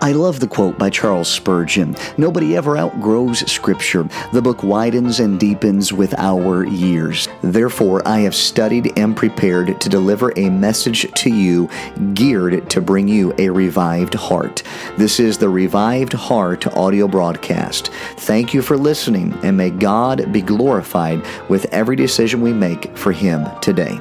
I love the quote by Charles Spurgeon Nobody ever outgrows Scripture. The book widens and deepens with our years. Therefore, I have studied and prepared to deliver a message to you geared to bring you a revived heart. This is the Revived Heart audio broadcast. Thank you for listening, and may God be glorified with every decision we make for Him today.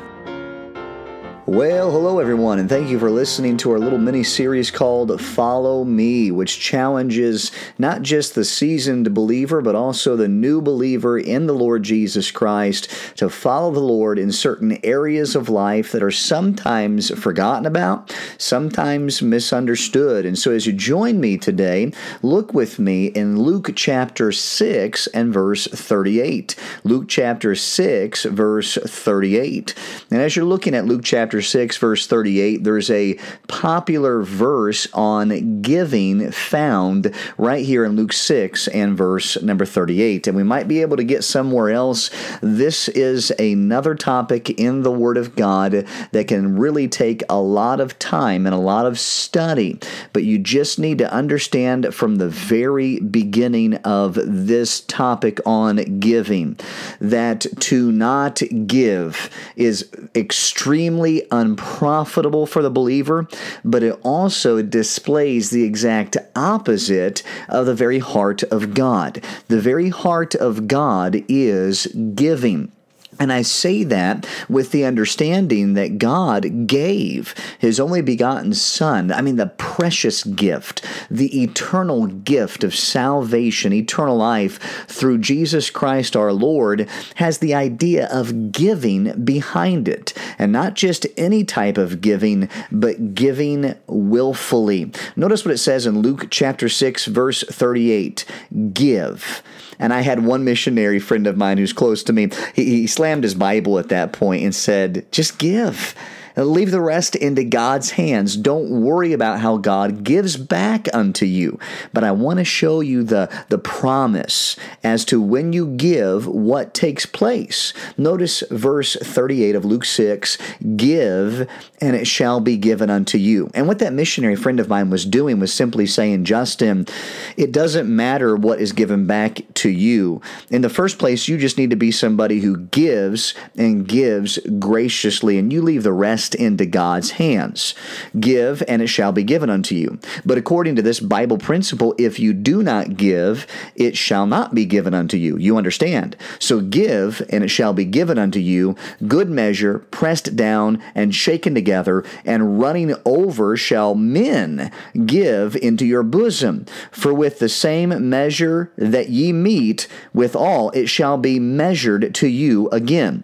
Well, hello everyone, and thank you for listening to our little mini series called Follow Me, which challenges not just the seasoned believer, but also the new believer in the Lord Jesus Christ to follow the Lord in certain areas of life that are sometimes forgotten about, sometimes misunderstood. And so, as you join me today, look with me in Luke chapter 6 and verse 38. Luke chapter 6, verse 38. And as you're looking at Luke chapter chapter 6, verse 38, there's a popular verse on giving found right here in Luke 6 and verse number 38. And we might be able to get somewhere else. This is another topic in the Word of God that can really take a lot of time and a lot of study. But you just need to understand from the very beginning of this topic on giving that to not give is extremely unprofitable for the believer, but it also displays the exact opposite of the very heart of God. The very heart of God is giving. And I say that with the understanding that God gave His only begotten Son, I mean, the precious gift, the eternal gift of salvation, eternal life through Jesus Christ our Lord, has the idea of giving behind it. And not just any type of giving, but giving willfully. Notice what it says in Luke chapter 6, verse 38 Give. And I had one missionary friend of mine who's close to me. He, he slammed his Bible at that point and said, Just give. Leave the rest into God's hands. Don't worry about how God gives back unto you. But I want to show you the, the promise as to when you give, what takes place. Notice verse 38 of Luke 6 Give, and it shall be given unto you. And what that missionary friend of mine was doing was simply saying, Justin, it doesn't matter what is given back to you. In the first place, you just need to be somebody who gives and gives graciously, and you leave the rest into God's hands. Give, and it shall be given unto you. But according to this Bible principle, if you do not give, it shall not be given unto you. You understand? So give, and it shall be given unto you. Good measure, pressed down and shaken together, and running over shall men give into your bosom. For with the same measure that ye mete withal, it shall be measured to you again.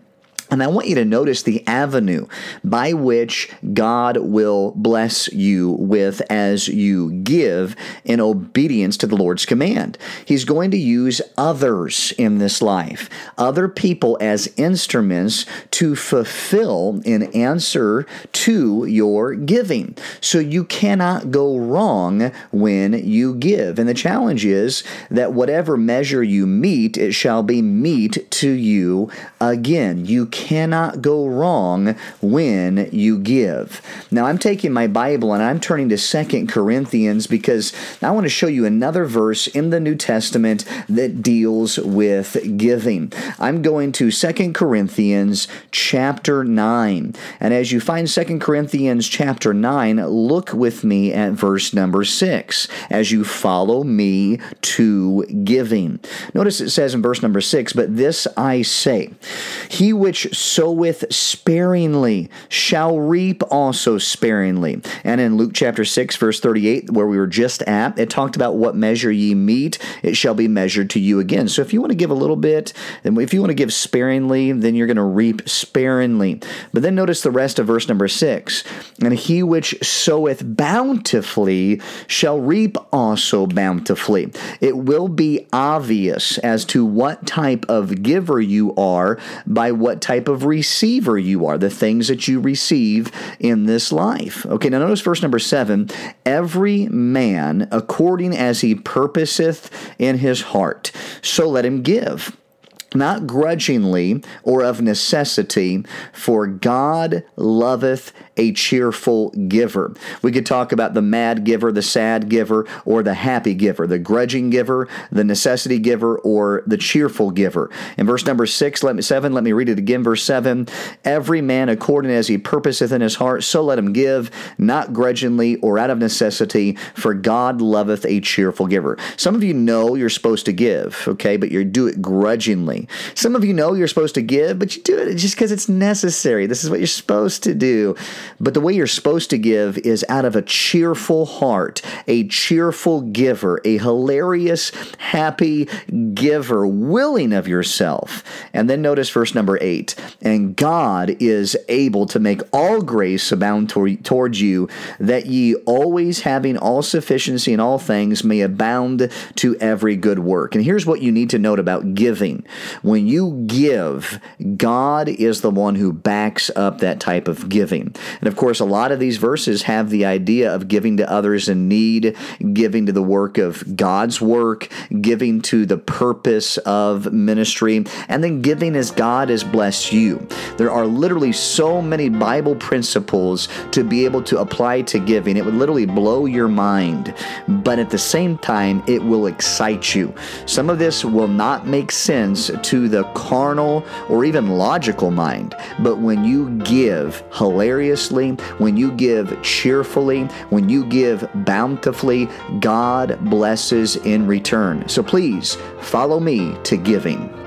And I want you to notice the avenue by which God will bless you with as you give in obedience to the Lord's command. He's going to use others in this life, other people as instruments to fulfill in answer to your giving. So you cannot go wrong when you give. And the challenge is that whatever measure you mete, it shall be meet to you again. You cannot go wrong when you give. Now, I'm taking my Bible and I'm turning to Second Corinthians because I want to show you another verse in the New Testament that deals with giving. I'm going to Second Corinthians chapter 9. And as you find Second Corinthians chapter 9, look with me at verse number 6 as you follow me to giving. Notice it says in verse number 6, But this I say, He which soweth sparingly shall reap also sparingly. And in Luke chapter 6, verse 38, where we were just at, it talked about what measure ye mete, it shall be measured to you again. So if you want to give a little bit, then if you want to give sparingly, then you're going to reap sparingly. But then notice the rest of verse number 6 And he which soweth bountifully shall reap also bountifully. It will be obvious as to what type of giver you are by what type of receiver you are, the things that you receive in this life. Okay, now notice verse number seven every man according as he purposeth in his heart, so let him give not grudgingly or of necessity, for God loveth a cheerful giver. We could talk about the mad giver, the sad giver, or the happy giver, the grudging giver, the necessity giver, or the cheerful giver. In verse number six, let me seven, let me read it again. Verse seven: Every man according as he purposeth in his heart, so let him give, not grudgingly or out of necessity, for God loveth a cheerful giver. Some of you know you're supposed to give, okay, but you do it grudgingly. Some of you know you're supposed to give, but you do it just because it's necessary. This is what you're supposed to do. But the way you're supposed to give is out of a cheerful heart, a cheerful giver, a hilarious, happy giver, willing of yourself. And then notice verse number eight. And God is able to make all grace abound towards you, that ye always having all sufficiency in all things may abound to every good work. And here's what you need to note about giving. When you give, God is the one who backs up that type of giving. And of course, a lot of these verses have the idea of giving to others in need, giving to the work of God's work, giving to the purpose of ministry, and then giving as God has blessed you. There are literally so many Bible principles to be able to apply to giving. It would literally blow your mind, but at the same time, it will excite you. Some of this will not make sense to the carnal or even logical mind, but when you give hilariously, when you give cheerfully, when you give bountifully, God blesses in return. So please follow me to giving.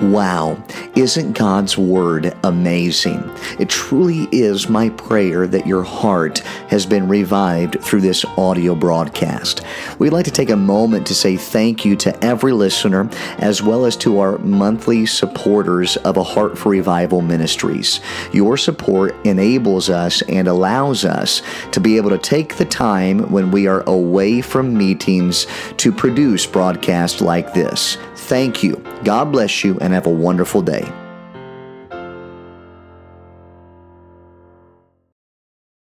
Wow, isn't God's Word amazing? It truly is my prayer that your heart has been revived through this audio broadcast. We'd like to take a moment to say thank you to every listener as well as to our monthly supporters of A Heart for Revival Ministries. Your support enables us and allows us to be able to take the time when we are away from meetings to produce broadcasts like this. Thank you. God bless you and have a wonderful day.